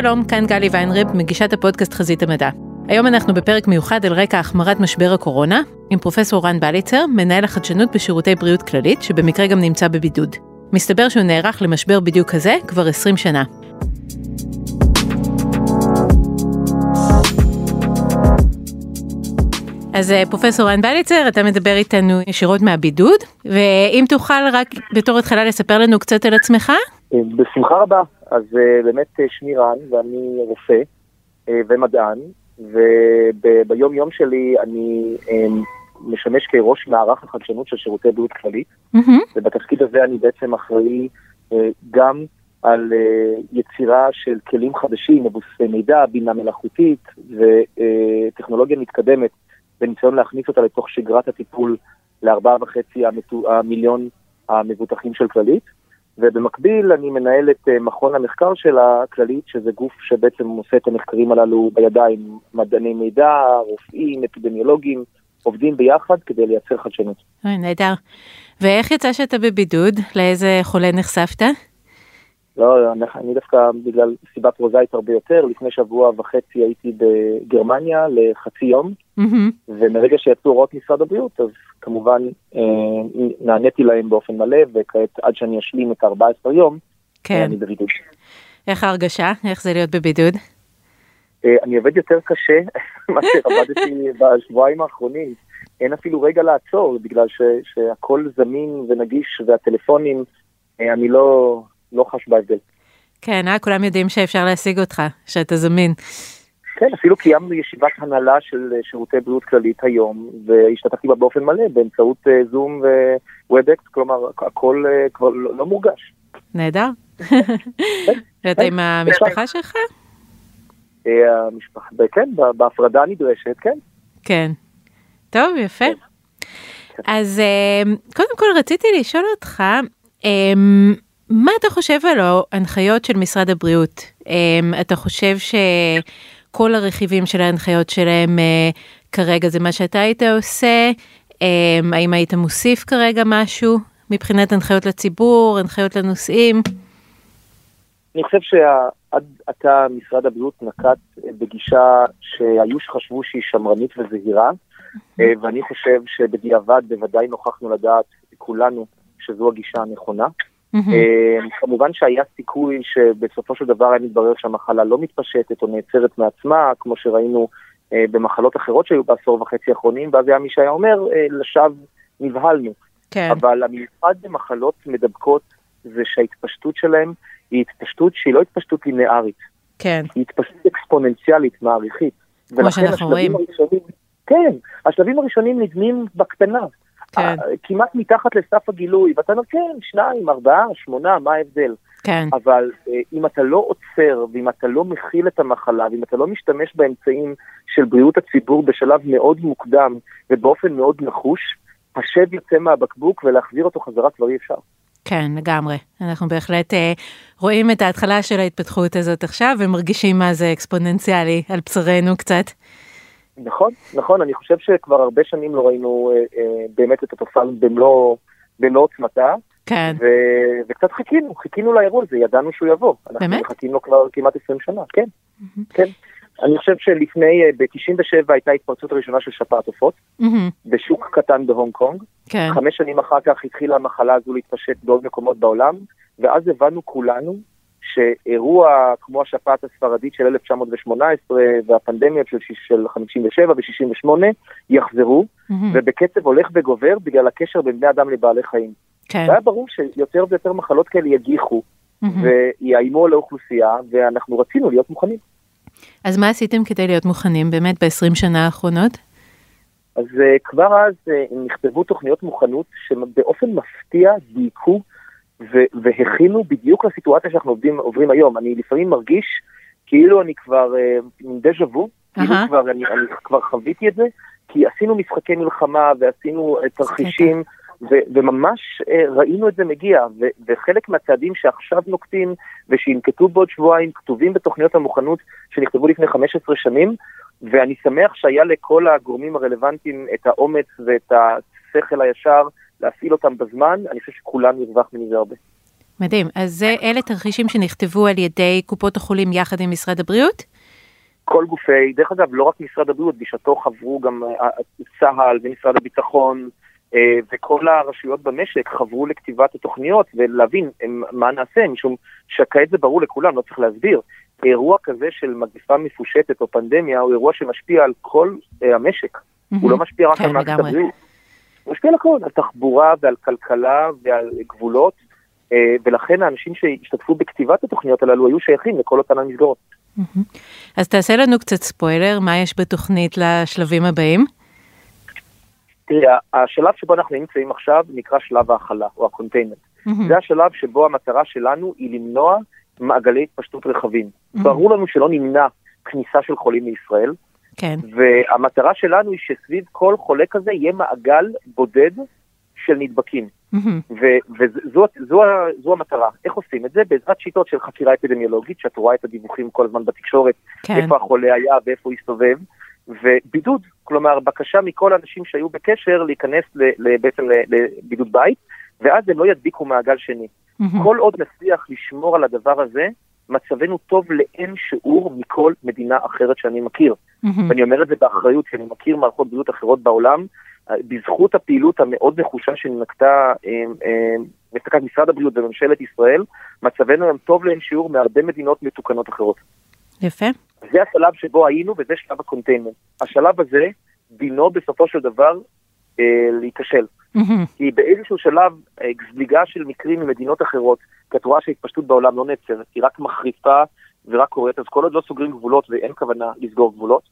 שלום, כאן גלי ויינריב, מגישת הפודקאסט חזית המדע. היום אנחנו בפרק מיוחד על רקע החמרת משבר הקורונה, עם פרופסור רן בליצר, מנהל החדשנות בשירותי בריאות כללית, שבמקרה גם נמצא בבידוד. מסתבר שהוא נערך למשבר בדיוק כזה כבר 20 שנה. אז אה, פרופסור רן בליצר, אתה מדבר איתנו ישירות מהבידוד, ואם תוכל רק בתור התחלה לספר לנו קצת על עצמך? אה, בשמחה רבה. אז אה, באמת שמי רן, ואני רופא ומדען, וביום יום שלי אני משמש כראש מערך החדשנות של שירותי בריאות כללית, mm-hmm. ובתפקיד הזה אני בעצם אחראי גם על יצירה של כלים חדשים, מבוססי מידע, בינה מלאכותית וטכנולוגיה מתקדמת בניסיון להכניס אותה לתוך שגרת הטיפול לארבעה וחצי המיליון המבוטחים של כללית. ובמקביל אני מנהל את אה, מכון המחקר של הכללית, שזה גוף שבעצם עושה את המחקרים הללו בידיים, מדעני מידע, רופאים, אפידמיולוגים, עובדים ביחד כדי לייצר חדשנות. אוי, נהדר. ואיך יצא שאתה בבידוד? לאיזה חולה נחשפת? לא, אני דווקא בגלל סיבה פרוזאית הרבה יותר, לפני שבוע וחצי הייתי בגרמניה לחצי יום, mm-hmm. ומרגע שיצאו הוראות משרד הבריאות, אז כמובן אה, נעניתי להם באופן מלא, וכעת עד שאני אשלים את 14 יום, כן. אני בבידוד. איך ההרגשה? איך זה להיות בבידוד? אה, אני עובד יותר קשה מה שעבדתי בשבועיים האחרונים. אין אפילו רגע לעצור, בגלל ש, שהכל זמין ונגיש, והטלפונים, אה, אני לא, לא חש בהבדל. כן, אה, כולם יודעים שאפשר להשיג אותך, שאתה זמין. כן, אפילו קיימנו ישיבת הנהלה של אה, שירותי בריאות כללית היום, והשתתפתי בה באופן מלא באמצעות אה, Zoom ו Webex, כלומר, הכל אה, כבר לא, לא מורגש. נהדר. ואתה עם המשפחה שלך? המשפחה, כן, בהפרדה הנדרשת, כן. כן. טוב, יפה. כן. אז קודם כל רציתי לשאול אותך, מה אתה חושב על ההנחיות של משרד הבריאות? אתה חושב ש... כל הרכיבים של ההנחיות שלהם אה, כרגע זה מה שאתה היית עושה? אה, האם היית מוסיף כרגע משהו מבחינת הנחיות לציבור, הנחיות לנוסעים? אני חושב שעד עתה משרד הבריאות נקט בגישה שהיו שחשבו שהיא שמרנית וזהירה, אה, ואני חושב שבדיעבד בוודאי נוכחנו לדעת כולנו שזו הגישה הנכונה. Mm-hmm. כמובן שהיה סיכוי שבסופו של דבר היה מתברר שהמחלה לא מתפשטת או נעצרת מעצמה, כמו שראינו אה, במחלות אחרות שהיו בעשור וחצי האחרונים, ואז היה מי שהיה אומר, אה, לשווא נבהלנו. כן. אבל המיוחד במחלות מדבקות זה שההתפשטות שלהם היא התפשטות שהיא לא התפשטות לינארית. כן. היא התפשטות אקספוננציאלית, מעריכית. כמו שאנחנו רואים. הראשונים, כן, השלבים הראשונים נדמים בקטנה. כן. כמעט מתחת לסף הגילוי, ואתה אומר, כן, שניים, ארבעה, שמונה, מה ההבדל? כן. אבל אה, אם אתה לא עוצר, ואם אתה לא מכיל את המחלה, ואם אתה לא משתמש באמצעים של בריאות הציבור בשלב מאוד מוקדם ובאופן מאוד נחוש, השד יוצא מהבקבוק ולהחזיר אותו חזרה כבר אי אפשר. כן, לגמרי. אנחנו בהחלט אה, רואים את ההתחלה של ההתפתחות הזאת עכשיו ומרגישים מה זה אקספוננציאלי על בשרנו קצת. נכון, נכון, אני חושב שכבר הרבה שנים לא ראינו אה, אה, באמת את התופעה במלוא, במלוא עוצמתה. כן. ו... וקצת חיכינו, חיכינו לאירוע הזה, ידענו שהוא יבוא. באמת? אנחנו מחכים לו כבר כמעט 20 שנה, כן, mm-hmm. כן. אני חושב שלפני, אה, ב-97 הייתה התפרצות הראשונה של שפעת עופות, mm-hmm. בשוק קטן בהונג קונג. כן. חמש שנים אחר כך התחילה המחלה הזו להתפשט בעוד מקומות בעולם, ואז הבנו כולנו שאירוע כמו השפעת הספרדית של 1918 והפנדמיות של, של 57 ו-68 יחזרו, mm-hmm. ובקצב הולך וגובר בגלל הקשר בין בני אדם לבעלי חיים. כן. והיה ברור שיותר ויותר מחלות כאלה יגיחו mm-hmm. ויאיימו על האוכלוסייה, ואנחנו רצינו להיות מוכנים. אז מה עשיתם כדי להיות מוכנים באמת ב-20 שנה האחרונות? אז uh, כבר אז uh, נכתבו תוכניות מוכנות שבאופן מפתיע דייקו והכינו בדיוק לסיטואציה שאנחנו עובדים, עוברים היום. אני לפעמים מרגיש כאילו אני כבר אה, עם דז'ה וו, כאילו כבר, אני, אני כבר חוויתי את זה, כי עשינו משחקי מלחמה ועשינו אה, תרחישים. ו- וממש uh, ראינו את זה מגיע, ו- וחלק מהצעדים שעכשיו נוקטים ושינקטו בעוד שבועיים כתובים בתוכניות המוכנות שנכתבו לפני 15 שנים, ואני שמח שהיה לכל הגורמים הרלוונטיים את האומץ ואת השכל הישר להפעיל אותם בזמן, אני חושב שכולנו הרווחנו מזה הרבה. מדהים. אז זה, אלה תרחישים שנכתבו על ידי קופות החולים יחד עם משרד הבריאות? כל גופי, דרך אגב, לא רק משרד הבריאות, בשעתו חברו גם אה, צה"ל ומשרד הביטחון, אה, וכל הרשויות במשק חברו לכתיבת התוכניות ולהבין מה נעשה, משום שכעת זה ברור לכולם, לא צריך להסביר. אירוע כזה של מגפה מפושטת או פנדמיה הוא אירוע שמשפיע על כל אה, המשק, הוא לא משפיע רק כן, על מערכת לגמרי. הבריאות. משפיע על הכל, על תחבורה ועל כלכלה ועל גבולות, אה, ולכן האנשים שהשתתפו בכתיבת התוכניות הללו היו שייכים לכל אותן המסגרות. אז תעשה לנו קצת ספוילר, מה יש בתוכנית לשלבים הבאים? תראה, השלב שבו אנחנו נמצאים עכשיו נקרא שלב ההכלה, או ה containment. זה השלב שבו המטרה שלנו היא למנוע מעגלי התפשטות רחבים. ברור לנו שלא נמנע כניסה של חולים לישראל, כן. והמטרה שלנו היא שסביב כל חולה כזה יהיה מעגל בודד של נדבקים. ו- וזו זו, זו המטרה. איך עושים את זה? בעזרת שיטות של חקירה אפידמיולוגית, שאת רואה את הדיווחים כל הזמן בתקשורת, כן. איפה החולה היה ואיפה הוא הסתובב, ובידוד, כלומר בקשה מכל האנשים שהיו בקשר להיכנס ל- בעצם לבידוד בית, ואז הם לא ידביקו מעגל שני. כל עוד נצליח לשמור על הדבר הזה, מצבנו טוב לאין שיעור מכל מדינה אחרת שאני מכיר. ואני אומר את זה באחריות, כי אני מכיר מערכות בריאות אחרות בעולם, אה, בזכות הפעילות המאוד נחושה שנקטה אה, אה, נקטה משרד הבריאות וממשלת ישראל, מצבנו היום טוב לאין שיעור מהרבה מדינות מתוקנות אחרות. יפה. זה השלב שבו היינו וזה שלב ה containment. השלב הזה, דינו בסופו של דבר אה, להיכשל. כי באיזשהו שלב אה, זליגה של מקרים ממדינות אחרות, כי את רואה שההתפשטות בעולם לא נעצרת, היא רק מחריפה ורק קורית, אז כל עוד לא סוגרים גבולות ואין כוונה לסגור גבולות,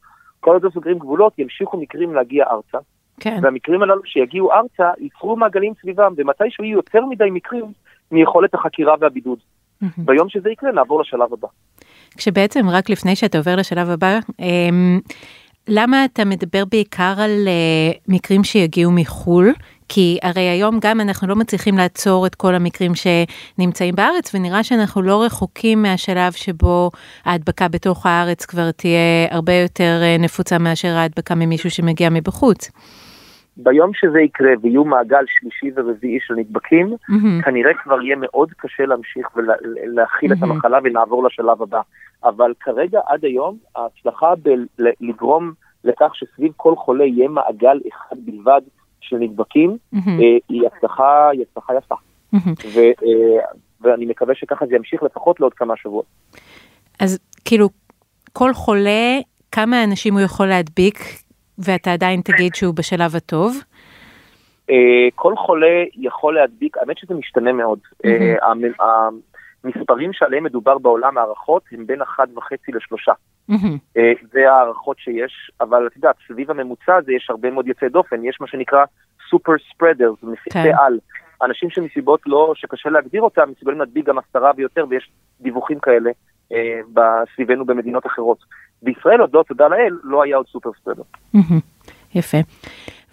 כל עוד לא סוגרים גבולות ימשיכו מקרים להגיע ארצה, כן. והמקרים הללו שיגיעו ארצה ייצרו מעגלים סביבם, ומתישהו יהיו יותר מדי מקרים מיכולת החקירה והבידוד. ביום שזה יקרה נעבור לשלב הבא. כשבעצם רק לפני שאתה עובר לשלב הבא, אמ, למה אתה מדבר בעיקר על אה, מקרים שיגיעו מחו"ל? כי הרי היום גם אנחנו לא מצליחים לעצור את כל המקרים שנמצאים בארץ, ונראה שאנחנו לא רחוקים מהשלב שבו ההדבקה בתוך הארץ כבר תהיה הרבה יותר אה, נפוצה מאשר ההדבקה ממישהו שמגיע מבחוץ. ביום שזה יקרה ויהיו מעגל שלישי ורביעי של נדבקים, כנראה כבר יהיה מאוד קשה להמשיך ולהכיל את המחלה ונעבור לשלב הבא. אבל כרגע עד היום ההצלחה בלגרום לכך שסביב כל חולה יהיה מעגל אחד בלבד של נדבקים, אה, היא הצלחה, היא הצלחה יפה. ו, אה, ואני מקווה שככה זה ימשיך לפחות לעוד כמה שבועות. אז כאילו, כל חולה, כמה אנשים הוא יכול להדביק, ואתה עדיין תגיד שהוא בשלב הטוב? אה, כל חולה יכול להדביק, האמת שזה משתנה מאוד. המ- המספרים שעליהם מדובר בעולם, הערכות, הם בין אחת וחצי לשלושה. אה, זה הערכות שיש, אבל את יודעת, סביב הממוצע הזה יש הרבה מאוד יוצאי דופן, יש מה שנקרא סופר ספרדרס, מפיצי כן. על. אנשים שמסיבות לא, שקשה להגדיר אותם, מסוגלים להדביק גם עשרה ויותר, ויש דיווחים כאלה אה, סביבנו במדינות אחרות. בישראל עוד לא, תודה לאל, לא היה עוד סופר ספרדר. יפה.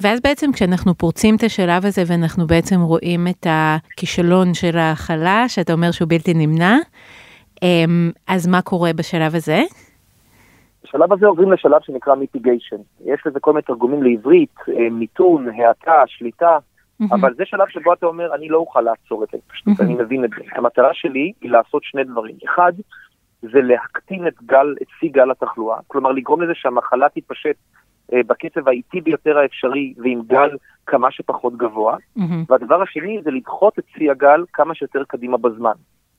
ואז בעצם כשאנחנו פורצים את השלב הזה ואנחנו בעצם רואים את הכישלון של ההכלה, שאתה אומר שהוא בלתי נמנע, אמ, אז מה קורה בשלב הזה? בשלב הזה עוברים לשלב שנקרא מיטיגיישן. יש לזה כל מיני תרגומים לעברית, אה, מיתון, האטה, שליטה, אבל זה שלב שבו אתה אומר, אני לא אוכל לעצור את ההתפשטות, אני מבין את זה. המטרה שלי היא לעשות שני דברים. אחד, זה להקטין את גל, את שיא גל התחלואה, כלומר לגרום לזה שהמחלה תתפשט אה, בקצב האיטי ביותר האפשרי ועם גל כמה שפחות גבוה. והדבר השני זה לדחות את שיא הגל כמה שיותר קדימה בזמן.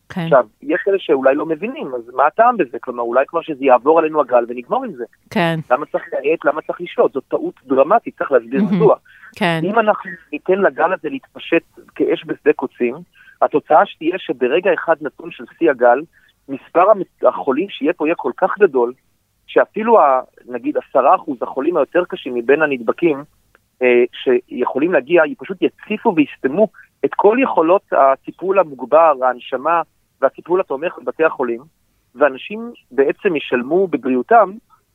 כן. עכשיו, יש כאלה שאולי לא מבינים, אז מה הטעם בזה? כלומר, אולי כבר שזה יעבור עלינו הגל ונגמור עם זה. כן, למה צריך להאט? למה צריך לשלוט? זו טעות דרמטית, צריך להסביר מהמם. מדוע. כן, אם אנחנו ניתן לגל הזה להתפשט כאש בשדה קוצים, התוצאה שתהיה שברגע אחד נתון של שיא הגל, מספר החולים שיהיה פה יהיה כל כך גדול, שאפילו ה, נגיד עשרה אחוז החולים היותר קשים מבין הנדבקים, אה, שיכולים להגיע, פשוט יציפו ויסתמו את כל יכולות הטיפול המוגבר, ההנשמה והטיפול התומך בבתי החולים, ואנשים בעצם ישלמו בבריאותם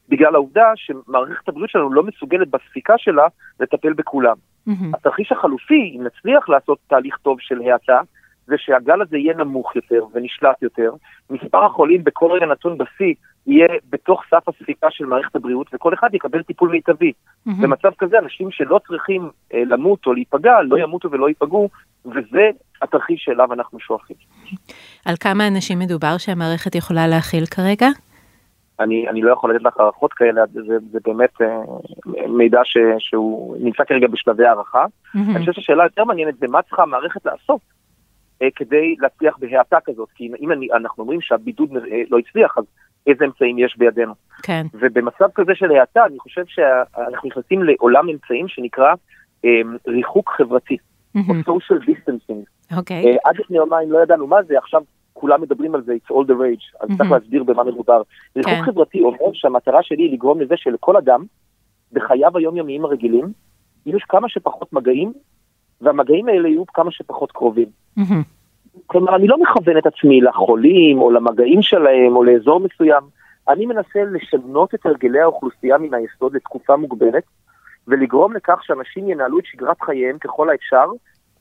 בגלל העובדה שמערכת הבריאות שלנו לא מסוגלת בספיקה שלה לטפל בכולם. מהמם. התרחיש החלופי, אם נצליח לעשות תהליך טוב של האטה, זה שהגל הזה יהיה נמוך יותר ונשלט יותר, מספר החולים בכל רגע נתון בשיא יהיה בתוך סף הספיקה של מערכת הבריאות, וכל אחד יקבל טיפול מיטבי. Mm-hmm. במצב כזה, אנשים שלא צריכים אה, למות או להיפגע, לא ימותו ולא ייפגעו, וזה התרחיש שאליו אנחנו שואפים. על כמה אנשים מדובר שהמערכת יכולה להכיל כרגע? אני, אני לא יכול לתת לך הערכות כאלה, זה, זה באמת אה, מידע ש, שהוא נמצא כרגע בשלבי הערכה. Mm-hmm. אני חושב שהשאלה יותר מעניינת זה מה צריכה המערכת לעשות כדי להצליח בהאטה כזאת, כי אם אני, אנחנו אומרים שהבידוד אה, לא הצליח, אז איזה אמצעים יש בידינו. כן. ובמצב כזה של האטה, אני חושב שאנחנו נכנסים לעולם אמצעים שנקרא אה, ריחוק חברתי, mm-hmm. או social distancing. אוקיי. Okay. אה, עד לפני יומיים לא ידענו מה זה, עכשיו כולם מדברים על זה, it's all the rage, אז mm-hmm. צריך להסביר במה מדובר. כן. ריחוק חברתי אומר שהמטרה שלי היא לגרום לזה שלכל אדם, בחייו היומיומיים הרגילים, יהיו כמה שפחות מגעים, והמגעים האלה יהיו כמה שפחות קרובים. Mm-hmm. כלומר, אני לא מכוון את עצמי לחולים, או למגעים שלהם, או לאזור מסוים. אני מנסה לשנות את הרגלי האוכלוסייה מן היסוד לתקופה מוגבלת, ולגרום לכך שאנשים ינהלו את שגרת חייהם ככל האפשר,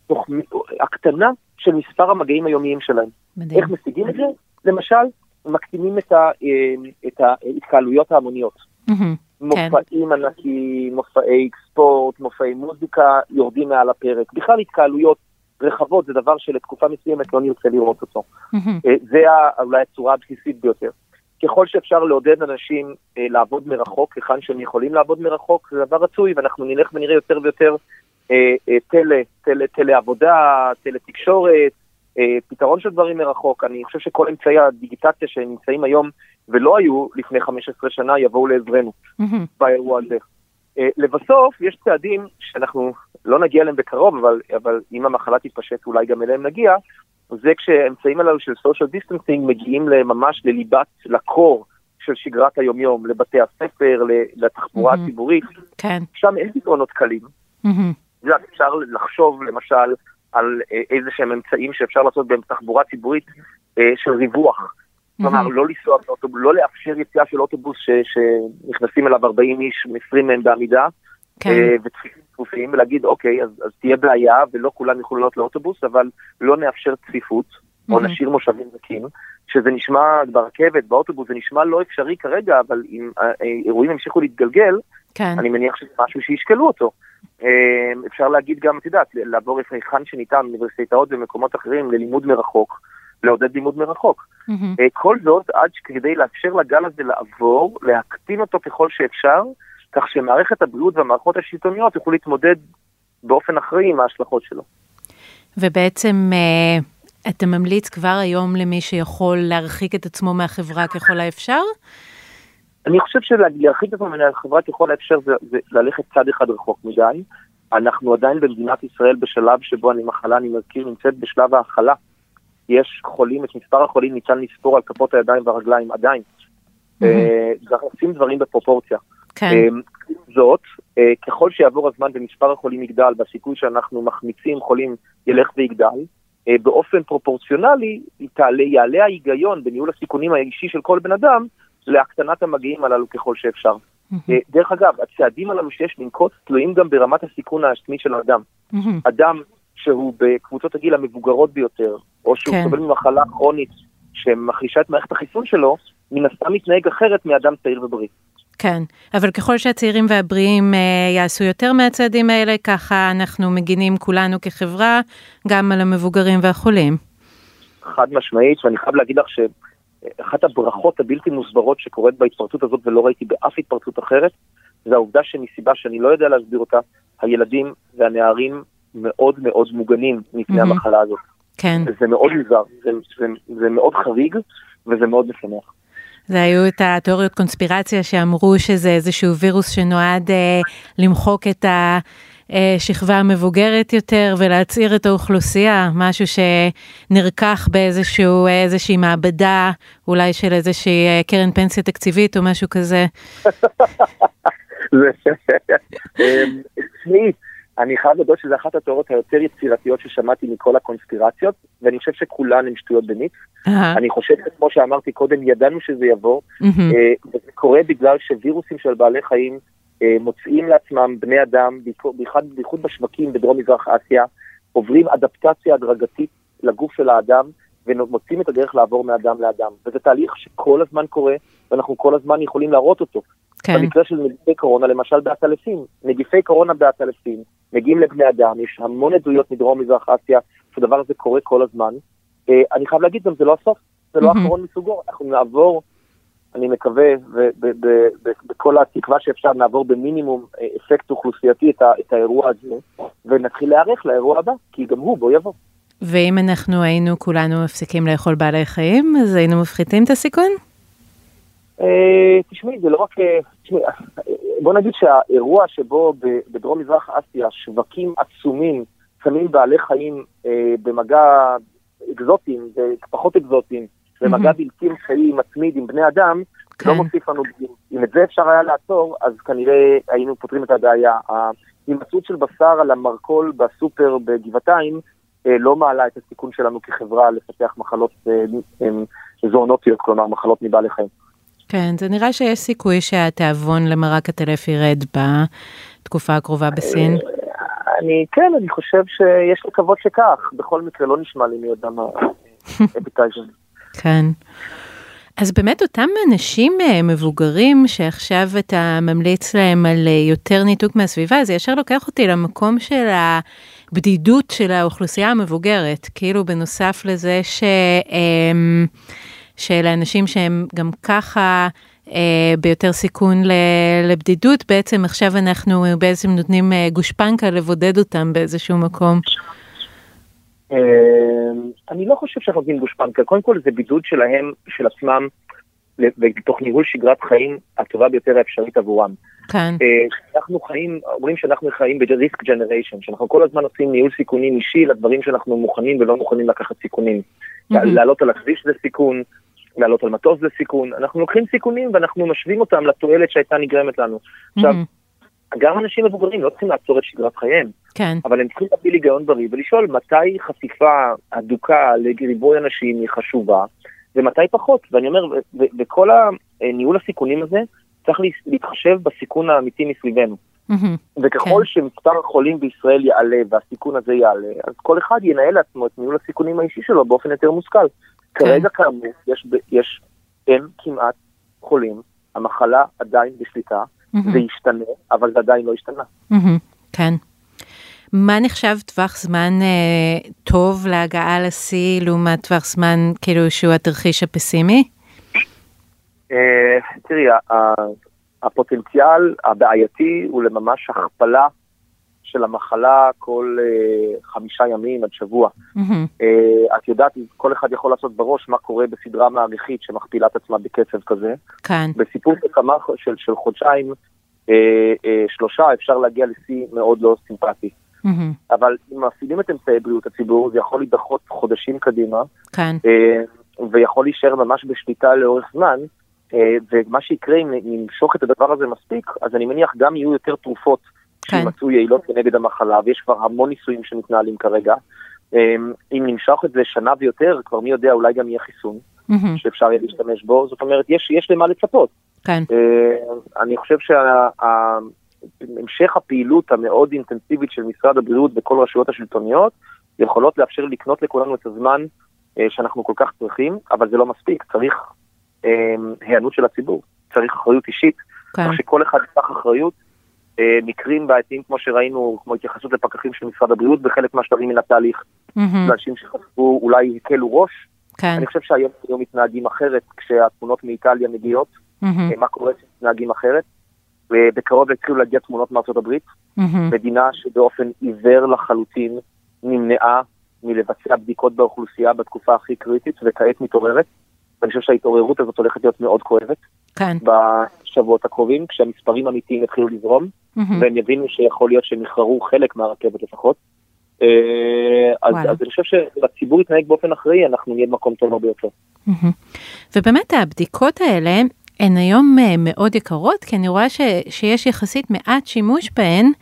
תוך הקטנה של מספר המגעים היומיים שלהם. מדהים. איך משיגים את זה? למשל, מקטינים את, ה, אה, את ההתקהלויות ההמוניות. Mm-hmm, מופעים כן. ענקיים, מופעי ספורט, מופעי מוזיקה, יורדים מעל הפרק. בכלל התקהלויות רחבות זה דבר שלתקופה מסוימת לא נרצה לראות אותו. Mm-hmm. זה אולי הצורה הבסיסית ביותר. ככל שאפשר לעודד אנשים אה, לעבוד מרחוק, היכן שהם יכולים לעבוד מרחוק, זה דבר רצוי, ואנחנו נלך ונראה יותר ויותר אה, אה, טלה, טלה, טלה עבודה, טלה תקשורת, אה, פתרון של דברים מרחוק. אני חושב שכל אמצעי הדיגיטציה שנמצאים היום ולא היו לפני 15 שנה יבואו לעזרנו. באירוע הזה. אה, לבסוף, יש צעדים שאנחנו לא נגיע אליהם בקרוב, אבל, אבל אם המחלה תתפשט אולי גם אליהם נגיע, זה כשהאמצעים הללו של social distancing מגיעים ממש לליבת, לקור של שגרת היומיום, לבתי הספר, לתחבורה mm-hmm. הציבורית. כן. שם אין פתרונות קלים. Mm-hmm. אפשר לחשוב למשל על אה, איזה שהם אמצעים שאפשר לעשות בהם תחבורה ציבורית אה, של ריווח. כלומר, לא לנסוע באוטובוס, לא לאפשר יציאה של אוטובוס שנכנסים אליו 40 איש, 20 מהם בעמידה, כן. אה, וצפופים, ולהגיד, אוקיי, אז, אז תהיה בעיה, ולא כולם יוכלו לעלות לאוטובוס, אבל לא נאפשר צפיפות, או נשאיר מושבים ריקים, שזה נשמע ברכבת, באוטובוס, זה נשמע לא אפשרי כרגע, אבל אם האירועים ימשיכו להתגלגל, כן. אני מניח שזה משהו שישקלו אותו. אפשר להגיד גם, את יודעת, לעבור היכן שניתן, אוניברסיטאות ומקומות אחרים ללימוד מרחוק. לעודד לימוד מרחוק. Mm-hmm. כל זאת עד כדי לאפשר לגל הזה לעבור, להקטין אותו ככל שאפשר, כך שמערכת הבריאות והמערכות השלטוניות יוכלו להתמודד באופן אחראי עם ההשלכות שלו. ובעצם אה, אתה ממליץ כבר היום למי שיכול להרחיק את עצמו מהחברה ככל האפשר? אני חושב שלהרחיק את עצמו מהחברה ככל האפשר זה, זה ללכת צד אחד רחוק מדי. אנחנו עדיין במדינת ישראל בשלב שבו אני מחלה, אני מזכיר, נמצאת בשלב ההכלה. יש חולים, את מספר החולים ניתן לספור על כפות הידיים והרגליים עדיין. צריך לשים דברים בפרופורציה. כן. אה, זאת, אה, ככל שיעבור הזמן ומספר החולים יגדל והסיכוי שאנחנו מחמיצים חולים ילך ויגדל, אה, באופן פרופורציונלי יעלה ההיגיון בניהול הסיכונים האישי של כל בן אדם להקטנת המגעים הללו ככל שאפשר. דרך אגב, הצעדים הללו שיש לנקוט תלויים גם ברמת הסיכון העצמי של האדם. אדם שהוא בקבוצות הגיל המבוגרות ביותר, או שהוא כן. סובל ממחלה כרונית שמחלישה את מערכת החיסון שלו, מן הסתם מתנהג אחרת מאדם צעיר ובריא. כן, אבל ככל שהצעירים והבריאים אה, יעשו יותר מהצעדים האלה, ככה אנחנו מגינים כולנו כחברה גם על המבוגרים והחולים. חד משמעית, ואני חייב להגיד לך שאחת הברכות הבלתי מוסברות שקורית בהתפרצות הזאת ולא ראיתי באף התפרצות אחרת, זה העובדה שמסיבה שאני לא יודע להסביר אותה, הילדים והנערים מאוד מאוד מוגנים מפני mm-hmm. המחלה הזאת. כן. זה מאוד מוזר, זה, זה, זה מאוד חריג וזה מאוד משמח. זה היו את התיאוריות קונספירציה שאמרו שזה איזשהו וירוס שנועד אה, למחוק את השכבה המבוגרת יותר ולהצעיר את האוכלוסייה, משהו שנרקח באיזשהו, איזושהי מעבדה, אולי של איזושהי אה, קרן פנסיה תקציבית או משהו כזה. תשמעי, אני חייב לדעת שזו אחת התיאוריות היותר יצירתיות ששמעתי מכל הקונספירציות, ואני חושב שכולן הן שטויות במיץ. אני חושב שכמו שאמרתי קודם, ידענו שזה יבוא, uh-huh. וזה קורה בגלל שווירוסים של בעלי חיים אה, מוצאים לעצמם בני אדם, בייחוד בשווקים בדרום מזרח אסיה, עוברים אדפטציה הדרגתית לגוף של האדם, ומוצאים את הדרך לעבור מאדם לאדם. וזה תהליך שכל הזמן קורה, ואנחנו כל הזמן יכולים להראות אותו. כן. במקרה של נגיפי קורונה, למשל בעטלפים, נגיפי קורונה בעטלפים מגיעים לבני אדם, יש המון עדויות מדרום מזרח אסיה, שהדבר הזה קורה כל הזמן. אה, אני חייב להגיד גם, זה לא הסוף, זה לא. האחרון מסוגו, אנחנו נעבור, אני מקווה, ובכל התקווה שאפשר, נעבור במינימום אה, אפקט אוכלוסייתי את, את האירוע הזה, ונתחיל להיערך לאירוע הבא, כי גם הוא בוא יבוא. ואם אנחנו היינו כולנו מפסיקים לאכול בעלי חיים, אז היינו מפחיתים את הסיכון? אה, תשמעי, זה לא רק... אה, תשמעי, בוא נגיד שהאירוע שבו בדרום מזרח אסיה שווקים עצומים שמים בעלי חיים במגע אקזוטיים ופחות אקזוטיים, מהמם. בלתי אמצעי מתמיד עם בני אדם, כן. לא מוסיף לנו בדיוק. אם את זה אפשר היה לעצור, אז כנראה היינו פותרים את הבעיה. ההימצאות של בשר על המרכול בסופר בגבעתיים אה, לא מעלה את הסיכון שלנו כחברה לפתח מחלות אה, אה, זואונוטיות, כלומר מחלות מבעלי חיים. כן, זה נראה שיש סיכוי שהתיאבון למרק הטלף ירד בתקופה הקרובה בסין. אני, כן, אני חושב שיש לקוות שכך. בכל מקרה, לא נשמע לי מי יודע מה אפטייזר. כן. אז באמת אותם אנשים אה, מבוגרים שעכשיו אתה ממליץ להם על אה, יותר ניתוק מהסביבה, זה ישר לוקח אותי למקום של הבדידות של האוכלוסייה המבוגרת, כאילו בנוסף לזה ש... אמ, של האנשים שהם גם ככה אה, ביותר סיכון לבדידות, בעצם עכשיו אנחנו בעצם נותנים גושפנקה לבודד אותם באיזשהו מקום. אה, אני לא חושב שאנחנו נותנים גושפנקה. קודם כל זה בידוד שלהם, של עצמם, ותוך ניהול שגרת חיים הטובה ביותר האפשרית עבורם. כאן, אה, אנחנו חיים, אומרים שאנחנו חיים ב-risk generation, שאנחנו כל הזמן עושים ניהול סיכונים אישי לדברים שאנחנו מוכנים ולא מוכנים לקחת סיכונים. לעלות על הכביש זה סיכון, לעלות על מטוס זה סיכון, אנחנו לוקחים סיכונים ואנחנו משווים אותם לתועלת שהייתה נגרמת לנו. עכשיו. גם אנשים מבוגרים לא צריכים לעצור את שגרת חייהם, כן, אבל הם צריכים להפעיל היגיון בריא ולשאול מתי חשיפה הדוקה לריבוי אנשים היא חשובה ומתי פחות. ואני אומר, וכל הניהול הסיכונים הזה צריך לה- להתחשב בסיכון האמיתי מסביבנו. וככל כן. שמספר החולים בישראל יעלה והסיכון הזה יעלה, אז כל אחד ינהל לעצמו את ניהול הסיכונים האישי שלו באופן יותר מושכל. כן. כרגע כאמור, יש, יש, אין כמעט חולים, המחלה עדיין בשליטה, זה ישתנה, אבל זה עדיין לא השתנה. כן. מה נחשב טווח זמן אה, טוב להגעה לשיא לעומת טווח זמן כאילו שהוא התרחיש הפסימי? אה, תראי, הפוטנציאל הבעייתי הוא לממש הכפלה של המחלה כל אה, חמישה ימים עד שבוע. מהמם, אה, את יודעת, כל אחד יכול לעשות בראש מה קורה בסדרה מעריכית שמכפילה את עצמה בקצב כזה. כאן, בסיפור של כמה, של, של חודשיים, אה, אה, שלושה, אפשר להגיע לשיא מאוד לא סימפטי. מהמם, אבל אם מפעילים את אמצעי בריאות הציבור, זה יכול להידחות חודשים קדימה, כאן, אה, ויכול להישאר ממש בשליטה לאורך זמן, אה, ומה שיקרה אם נמשוך את הדבר הזה מספיק, אז אני מניח גם יהיו יותר תרופות כן. שימצאו יעילות כנגד המחלה, ויש כבר המון ניסויים שמתנהלים כרגע. אה, אם נמשוך את זה שנה ויותר, כבר מי יודע, אולי גם יהיה חיסון מהמם, שאפשר יהיה להשתמש בו, זאת אומרת, יש, יש למה לצפות. כאן, אה, אני חושב שהמשך הפעילות המאוד אינטנסיבית של משרד הבריאות בכל הרשויות השלטוניות יכולות לאפשר לקנות לכולנו את הזמן אה, שאנחנו כל כך צריכים, אבל זה לא מספיק, צריך אה, היענות של הציבור, צריך אחריות אישית, כאן, כך שכל אחד ייקח אחריות. אה, מקרים בעייתיים כמו שראינו, כמו התייחסות לפקחים של משרד הבריאות בחלק מהשלבים מן התהליך, מהמם, לאנשים שחשבו אולי הקלו ראש, כאן, אני חושב שהיום היום מתנהגים אחרת כשהתמונות מאיטליה מגיעות. מהמם, מה קורה כשמתנהגים אחרת. ובקרוב התחילו להגיע תמונות מארצות הברית, מהמם, מדינה שבאופן עיוור לחלוטין נמנעה מלבצע בדיקות באוכלוסייה בתקופה הכי קריטית וכעת מתעוררת. ואני חושב שההתעוררות הזאת הולכת להיות מאוד כואבת כאן, בשבועות הקרובים, כשהמספרים האמיתיים יתחילו לזרום, מהמם, והם יבינו שיכול להיות שהם יחררו חלק מהרכבת לפחות. אה, אז. אז אני חושב שהציבור יתנהג באופן אחראי, אנחנו נהיה במקום טוב הרבה יותר. מהמם. ובאמת הבדיקות האלה הן היום אה, מאוד יקרות, כי אני רואה ש, שיש יחסית מעט שימוש בהן,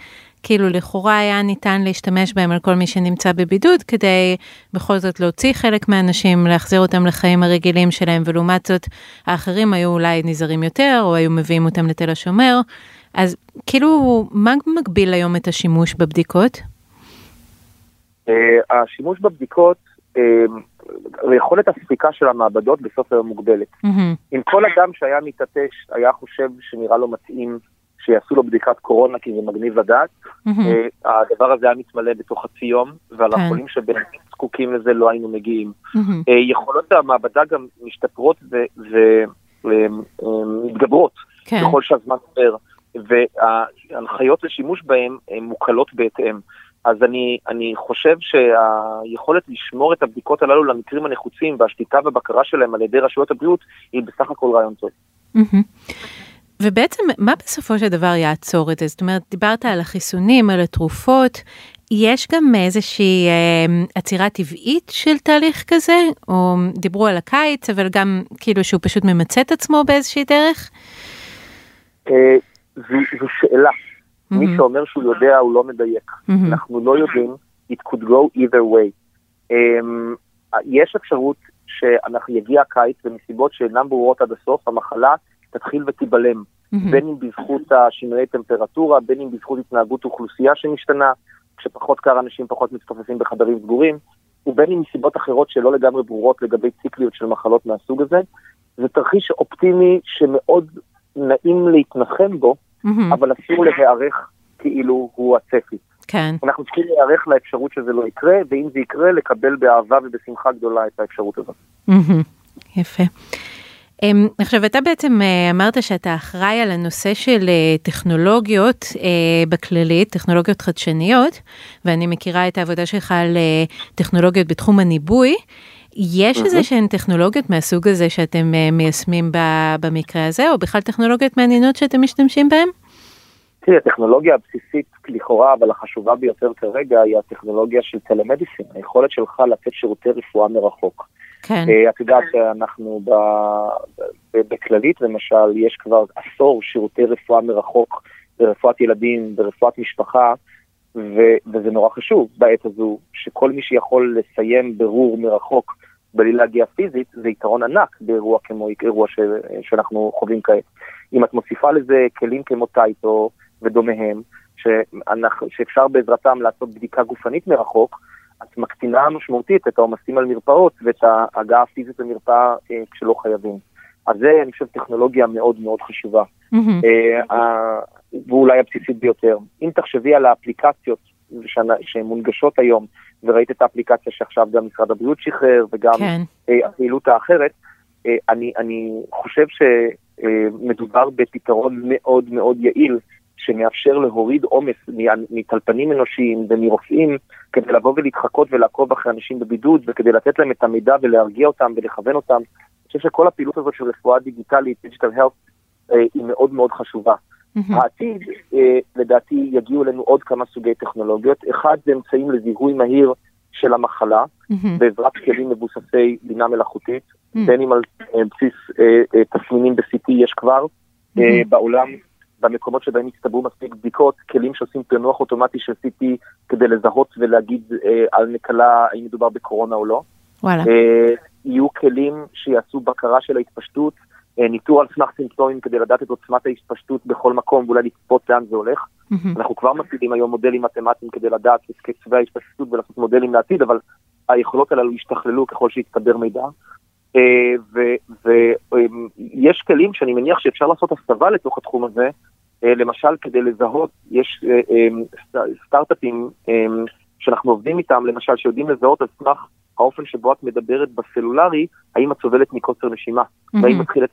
כאילו לכאורה היה ניתן להשתמש בהן על כל מי שנמצא בבידוד, כדי בכל זאת להוציא חלק מהאנשים, להחזיר אותם לחיים הרגילים שלהם, ולעומת זאת האחרים היו אולי נזהרים יותר, או היו מביאים אותם לתל השומר. אז כאילו, מה מגביל היום את השימוש בבדיקות? Uh, השימוש בבדיקות ויכולת הספיקה של המעבדות בסוף היום מוגבלת. אם כל אדם שהיה מתעטש היה חושב שנראה לו מתאים שיעשו לו בדיקת קורונה כי זה מגניב לדעת, Mm-hmm. אה, הדבר הזה היה מתמלא בתוך חצי יום, ועל כן. החולים שבאמת זקוקים לזה לא היינו מגיעים. Mm-hmm. אה, יכולות המעבדה גם משתפרות ומתגברות כן. ככל שהזמן עובר, וההנחיות לשימוש בהם הן מוקלות בהתאם. אז אני, אני חושב שהיכולת לשמור את הבדיקות הללו למקרים הנחוצים והשליטה והבקרה שלהם על ידי רשויות הבריאות היא בסך הכל רעיון טוב. מהמם. ובעצם מה בסופו של דבר יעצור את זה? זאת אומרת, דיברת על החיסונים, על התרופות, יש גם איזושהי אה, עצירה טבעית של תהליך כזה? או דיברו על הקיץ, אבל גם כאילו שהוא פשוט ממצה את עצמו באיזושהי דרך? אה, זו, זו שאלה. מי מהמם. שאומר שהוא יודע הוא לא מדייק. מהמם. אנחנו לא יודעים, it could go either way. Um, יש אפשרות שאנחנו יגיע הקיץ ומסיבות שאינן ברורות עד הסוף, המחלה תתחיל ותיבלם. מהמם. בין אם בזכות השינויי טמפרטורה, בין אם בזכות התנהגות אוכלוסייה שמשתנה, כשפחות קר אנשים פחות מצטופפים בחדרים סגורים, ובין אם מסיבות אחרות שלא לגמרי ברורות לגבי ציקליות של מחלות מהסוג הזה. זה תרחיש אופטימי שמאוד נעים להתנחם בו, מהמם. אבל אסור להיערך כאילו הוא הצפי. כן. אנחנו צריכים להיערך לאפשרות שזה לא יקרה, ואם זה יקרה, לקבל באהבה ובשמחה גדולה את האפשרות הזאת. מהמם. יפה. אמ, עכשיו אתה בעצם אה, אמרת שאתה אחראי על הנושא של אה, טכנולוגיות אה, בכללית, טכנולוגיות חדשניות, ואני מכירה את העבודה שלך על טכנולוגיות בתחום הניבוי. יש. איזה שהן טכנולוגיות מהסוג הזה שאתם מיישמים במקרה הזה, או בכלל טכנולוגיות מעניינות שאתם משתמשים בהן? תראי, הטכנולוגיה הבסיסית לכאורה, אבל החשובה ביותר כרגע, היא הטכנולוגיה של טלמדיסין, היכולת שלך לתת שירותי רפואה מרחוק. כן. אה, את יודעת שאנחנו ב- ב- בכללית, למשל, יש כבר עשור שירותי רפואה מרחוק ברפואת ילדים, ברפואת משפחה, ו- וזה נורא חשוב בעת הזו, שכל מי שיכול לסיים ברור מרחוק בלי להגיע פיזית, זה יתרון ענק באירוע כמו אירוע ש- שאנחנו חווים כעת. אם את מוסיפה לזה כלים כמו טייטו ודומיהם, שאנחנו, שאפשר בעזרתם לעשות בדיקה גופנית מרחוק, את מקטינה משמעותית את העומסים על מרפאות ואת ההגעה הפיזית למרפאה אה, כשלא חייבים. אז זה, אני חושב, טכנולוגיה מאוד מאוד חשובה. מהמם. אה, ואולי הבסיסית ביותר. אם תחשבי על האפליקציות שמונגשות היום, וראית את האפליקציה שעכשיו גם משרד הבריאות שחרר, וגם כן. אה, הפעילות האחרת, אה, אני, אני חושב שמדובר בפתרון מאוד מאוד יעיל, שמאפשר להוריד עומס מטלפנים אנושיים ומרופאים, כדי לבוא ולהתחקות ולעקוב אחרי אנשים בבידוד, וכדי לתת להם את המידע ולהרגיע אותם ולכוון אותם. אני חושב שכל הפעילות הזאת של רפואה דיגיטלית, דיגיטל הלף, היא מאוד מאוד חשובה. מהמם. העתיד, אה, לדעתי, יגיעו אלינו עוד כמה סוגי טכנולוגיות. אחד זה אמצעים לזיהוי מהיר של המחלה, מהמם. בעזרת כלים מבוססי בינה מלאכותית, Mm. בין אם על אה, בסיס אה, אה, תסמינים ב-CT יש כבר אה. בעולם, במקומות שבהם הצטברו מספיק בדיקות, כלים שעושים פענוח אוטומטי של CT כדי לזהות ולהגיד אה, על נקלה האם מדובר בקורונה או לא. וואלה. אה, יהיו כלים שיעשו בקרה של ההתפשטות, אה, ניטור על סמך סימפטומים כדי לדעת את עוצמת ההתפשטות בכל מקום ואולי לצפות לאן זה הולך. מהמם. אנחנו כבר מפעילים היום מודלים מתמטיים כדי לדעת את קצבי ההתפשטות ולעשות מודלים לעתיד, אבל היכולות הללו ישתכללו ככל שיצטבר מידע. ויש כלים שאני מניח שאפשר לעשות הסבה לתוך התחום הזה, אה, למשל כדי לזהות, יש אה, אה, סט- סטארט-אפים אה, שאנחנו עובדים איתם, למשל שיודעים לזהות על סמך האופן שבו את מדברת בסלולרי, האם את סובלת מקוצר נשימה, והאם מהמם. מתחיל את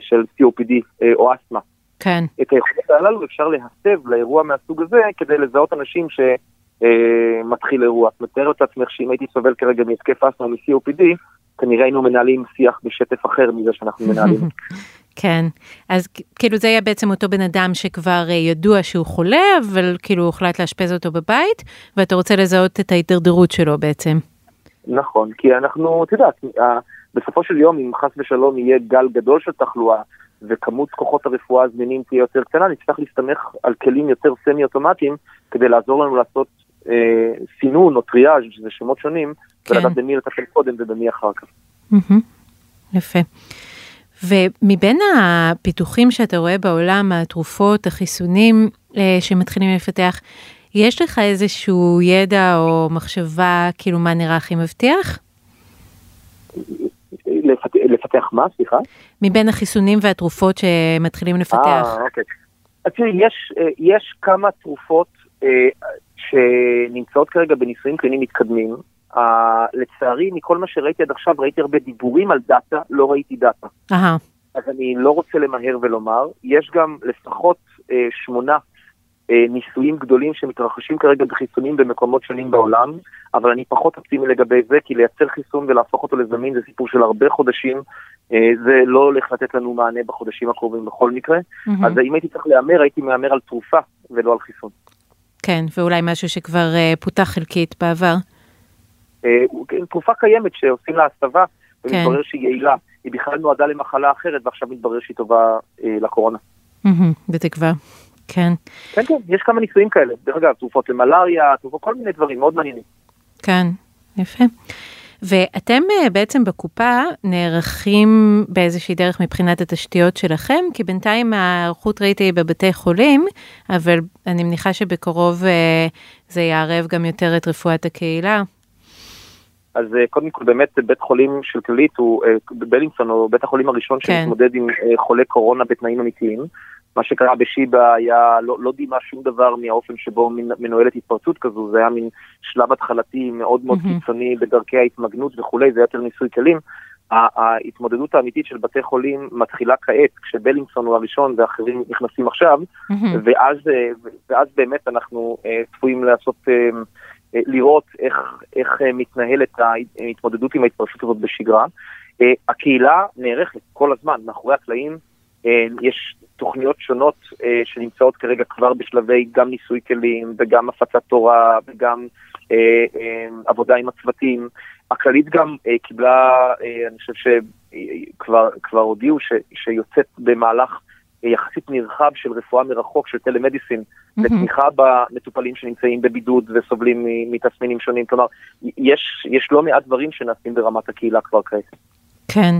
של COPD אה, או אסתמה. כן. את היכולות הללו אפשר להסב לאירוע מהסוג הזה כדי לזהות אנשים שמתחיל אירוע. את מתארת לעצמך שאם הייתי סובל כרגע מהתקף אסמה מ-COPD, כנראה היינו מנהלים שיח בשטף אחר מזה שאנחנו מנהלים. כן, אז כאילו זה יהיה בעצם אותו בן אדם שכבר אה, ידוע שהוא חולה, אבל כאילו הוחלט לאשפז אותו בבית, ואתה רוצה לזהות את ההידרדרות שלו בעצם. נכון, כי אנחנו, את יודעת, ה- בסופו של יום, אם חס ושלום יהיה גל גדול של תחלואה, וכמות כוחות הרפואה הזמינים תהיה יותר קטנה, נצטרך להסתמך על כלים יותר סמי-אוטומטיים, כדי לעזור לנו לעשות אה, סינון או טריאז', שזה שמות שונים, כן. ולדעת במי לטפל קודם ובמי אחר כך. יפה. ומבין הפיתוחים שאתה רואה בעולם, התרופות, החיסונים אה, שמתחילים לפתח, יש לך איזשהו ידע או מחשבה כאילו מה נראה הכי מבטיח? לפתח, לפתח מה, סליחה? מבין החיסונים והתרופות שמתחילים לפתח. אה, אוקיי. אז תראי, יש, אה, יש כמה תרופות אה, שנמצאות כרגע בניסויים קליניים מתקדמים. אה, לצערי, מכל מה שראיתי עד עכשיו, ראיתי הרבה דיבורים על data, לא ראיתי data. אהה, אז אני לא רוצה למהר ולומר, יש גם לפחות אה, שמונה אה, ניסויים גדולים שמתרחשים כרגע בחיסונים במקומות שונים בעולם, אבל אני פחות אופטימי לגבי זה, כי לייצר חיסון ולהפוך אותו לזמין זה סיפור של הרבה חודשים, אה, זה לא הולך לתת לנו מענה בחודשים הקרובים בכל מקרה, מהמם. אז אם הייתי צריך להמר, הייתי מהמר על תרופה ולא על חיסון. כן, ואולי משהו שכבר אה, פותח חלקית בעבר. אה, כן, תרופה קיימת שעושים לה הסבה, כן. ומתברר שהיא יעילה, היא בכלל נועדה למחלה אחרת, ועכשיו מתברר שהיא טובה אה, לקורונה. בתקווה. כן, כן, כן, יש כמה ניסויים כאלה. דרך אגב, תרופות למלאריה, תרופות, כל מיני דברים מאוד מעניינים. כן, יפה. ואתם אה, בעצם בקופה נערכים באיזושהי דרך מבחינת התשתיות שלכם, כי בינתיים ההיערכות ראיתי היא בבתי חולים, אבל אני מניחה שבקרוב אה, זה יערב גם יותר את רפואת הקהילה. אז אה, קודם כל באמת בית חולים של כללית הוא, בלינסון הוא בית החולים הראשון כן. שמתמודד עם חולי קורונה בתנאים אמיתיים. מה שקרה בשיבא היה, לא, לא דימה שום דבר מהאופן שבו מנ- מנוהלת התפרצות כזו, זה היה מין שלב התחלתי מאוד מאוד מהמם. קיצוני בדרכי ההתמגנות וכולי, זה היה יותר ניסוי כלים. ההתמודדות האמיתית של בתי חולים מתחילה כעת, כשבלינסון הוא הראשון ואחרים נכנסים עכשיו, מהמם, ואז, אה, ואז באמת אנחנו אה, צפויים לעשות, אה, לראות איך, איך מתנהלת ההתמודדות עם ההתפרשות הזאת בשגרה. הקהילה נערכת כל הזמן, מאחורי הקלעים יש תוכניות שונות אה, שנמצאות כרגע כבר בשלבי גם ניסוי כלים וגם הפצת תורה וגם אה, אה, עבודה עם הצוותים. הכללית גם אה, קיבלה, אה, אני חושב שכבר כבר הודיעו ש, שיוצאת במהלך אה, יחסית נרחב של רפואה מרחוק, של טלמדיסין. לתמיכה במטופלים שנמצאים בבידוד וסובלים מתסמינים שונים. כלומר, יש, יש לא מעט דברים שנעשים ברמת הקהילה כבר כעת. כן.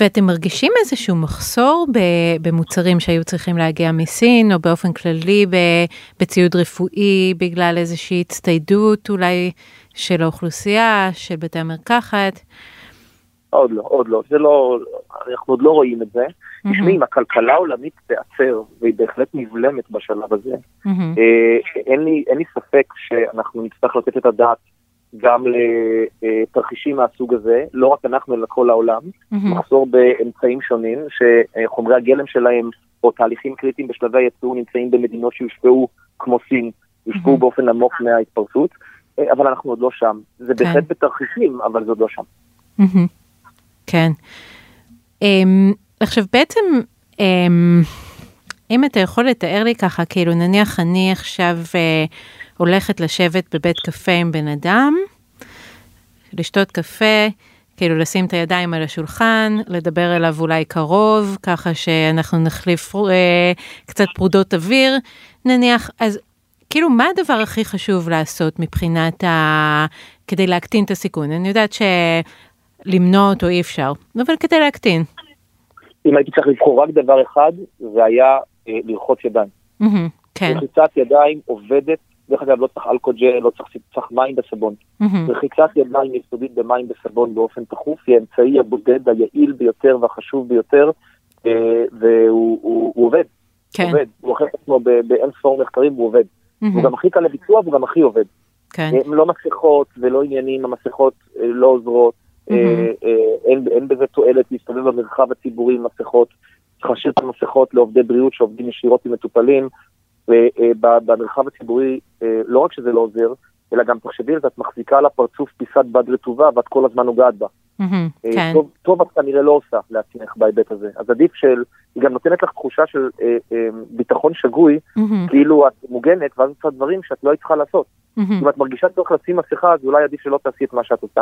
ואתם מרגישים איזשהו מחסור במוצרים שהיו צריכים להגיע מסין, או באופן כללי בציוד רפואי, בגלל איזושהי הצטיידות אולי של האוכלוסייה, של בתי המרקחת? עוד לא, עוד לא, זה לא, אנחנו עוד לא רואים את זה. תשמעי, אם הכלכלה העולמית תיעצר, והיא בהחלט נבלמת בשלב הזה, מהמם. אה, אין לי, אין לי ספק שאנחנו נצטרך לתת את הדעת גם לתרחישים מהסוג הזה, לא רק אנחנו אלא כל העולם, מהמם. מחסור באמצעים שונים, שחומרי הגלם שלהם או תהליכים קריטיים בשלבי הייצור נמצאים במדינות שיושפעו כמו סין, יושפעו מהמם. באופן עמוק מההתפרצות, אבל אנחנו עוד לא שם. זה בהחלט בתרחישים, אבל זה עוד לא שם. מהמם. כן. אמ, עכשיו בעצם, אמ, אם אתה יכול לתאר לי ככה, כאילו נניח אני עכשיו אה, הולכת לשבת בבית קפה עם בן אדם, לשתות קפה, כאילו לשים את הידיים על השולחן, לדבר אליו אולי קרוב, ככה שאנחנו נחליף אה, קצת פרודות אוויר, נניח, אז כאילו מה הדבר הכי חשוב לעשות מבחינת ה... כדי להקטין את הסיכון? אני יודעת שלמנוע אותו אי אפשר, אבל כדי להקטין. אם הייתי צריך לבחור רק דבר אחד, זה היה אה, לרחוץ ידיים. מהמם, כן. רחיצת ידיים עובדת, דרך אגב לא צריך אלכוג'ל, לא צריך, צריך מים בסבון. רחיצת ידיים יסודית במים בסבון באופן תכוף היא האמצעי הבודד היעיל ביותר והחשוב ביותר, אה, והוא הוא, הוא עובד, כן, עובד, הוא הוכיח את עצמו באין ספור מחקרים והוא עובד. הוא מהמם, גם הכי קל לביצוע והוא גם הכי עובד. כן, הם לא מסכות ולא עניינים, המסכות אה, לא עוזרות, אה. אה, אין, אין בזה תועלת להסתובב במרחב הציבורי עם מסכות, צריך להשאיר את המסכות לעובדי בריאות שעובדים ישירות עם מטופלים, ובמרחב הציבורי אה, לא רק שזה לא עוזר, אלא גם תחשבי על זה, את מחזיקה על הפרצוף פיסת בד רטובה ואת כל הזמן נוגעת בה. אה, כן, טוב, טוב את כנראה לא עושה לעצמך בהיבט הזה. אז עדיף של, היא גם נותנת לך תחושה של אה, אה, ביטחון שגוי, כאילו את מוגנת, ואז עושה דברים שאת לא היית צריכה לעשות. אם את מרגישה צורך לשים מסכה, אז אולי עדיף שלא תעשי את מה שאת עושה.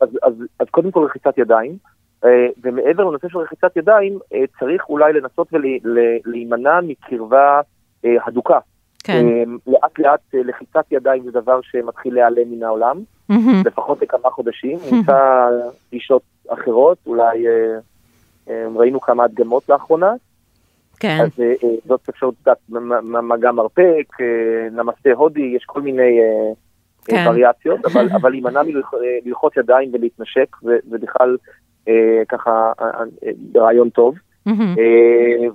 אז, אז, אז קודם כל רחיצת ידיים, אה, ומעבר לנושא של רחיצת ידיים, אה, צריך אולי לנסות ולהימנע מקרבה הדוקה. כן, אמ, לאט לאט אה, לחיצת ידיים זה דבר שמתחיל להיעלם מן העולם, מהמם, לפחות לכמה חודשים. נמצא גישות אחרות, אולי אה, אה, ראינו כמה הדגמות לאחרונה, כן, אז אה, אה, זאת אפשרות, מ- מגע מרפק, אה, נמסטה הודי, יש כל מיני אה, כן. וריאציות, אבל, אבל להימנע מללחוץ ידיים ולהתנשק, ו- ובכלל אה, ככה אה, אה, רעיון טוב. מהמם. אה,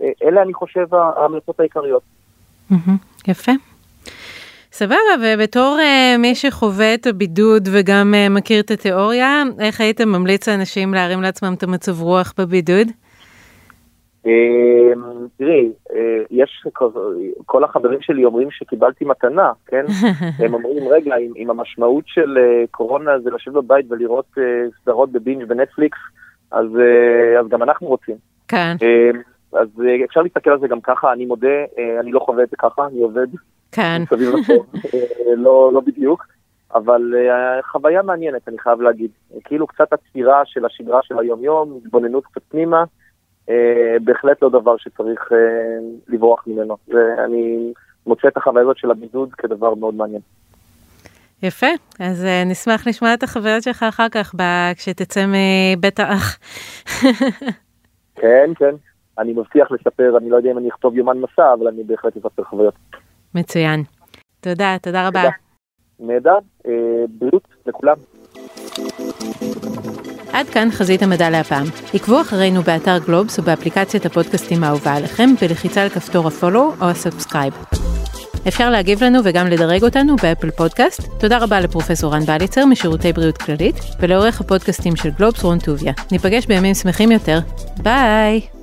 ואלה אני חושב ההמלצות העיקריות. יפה. סבבה, ובתור uh, מי שחווה את הבידוד וגם uh, מכיר את התיאוריה, איך היית ממליץ לאנשים להרים לעצמם את המצב רוח בבידוד? אה, תראי, יש, כל החברים שלי אומרים שקיבלתי מתנה, כן? הם אומרים, רגע, אם, אם המשמעות של קורונה זה לשבת בבית ולראות סדרות בבינג' בנטפליקס, אז, אז גם אנחנו רוצים. כן, אז אה, אפשר להסתכל על זה גם ככה, אני מודה, אה, אני לא חווה את זה ככה, אני עובד כן. אה, לא, לא בדיוק, אבל חוויה מעניינת, אני חייב להגיד. כאילו קצת עצירה של השגרה של היום-יום, התבוננות קצת פנימה, בהחלט לא דבר שצריך לברוח ממנו. ואני מוצא את החוויה הזאת של הבידוד כדבר מאוד מעניין. יפה, אז uh, נשמח לשמוע את החוויות שלך אחר כך, ב- כשתצא מבית האח. כן, כן. אני מבטיח לספר, אני לא יודע אם אני אכתוב יומן מסע, אבל אני בהחלט אספר חוויות. מצוין. תודה, תודה רבה. נהדר, אה, בריאות לכולם. עד כאן חזית המדע להפעם. עקבו אחרינו באתר גלובס ובאפליקציית הפודקאסטים האהובה עליכם בלחיצה על כפתור ה follow או ה subscribe. אפשר להגיב לנו וגם לדרג אותנו ב Apple Podcast. תודה רבה לפרופסור רן בליצר משירותי בריאות כללית ולעורך הפודקאסטים של גלובס רון טוביה. ניפגש בימים שמחים יותר. ביי!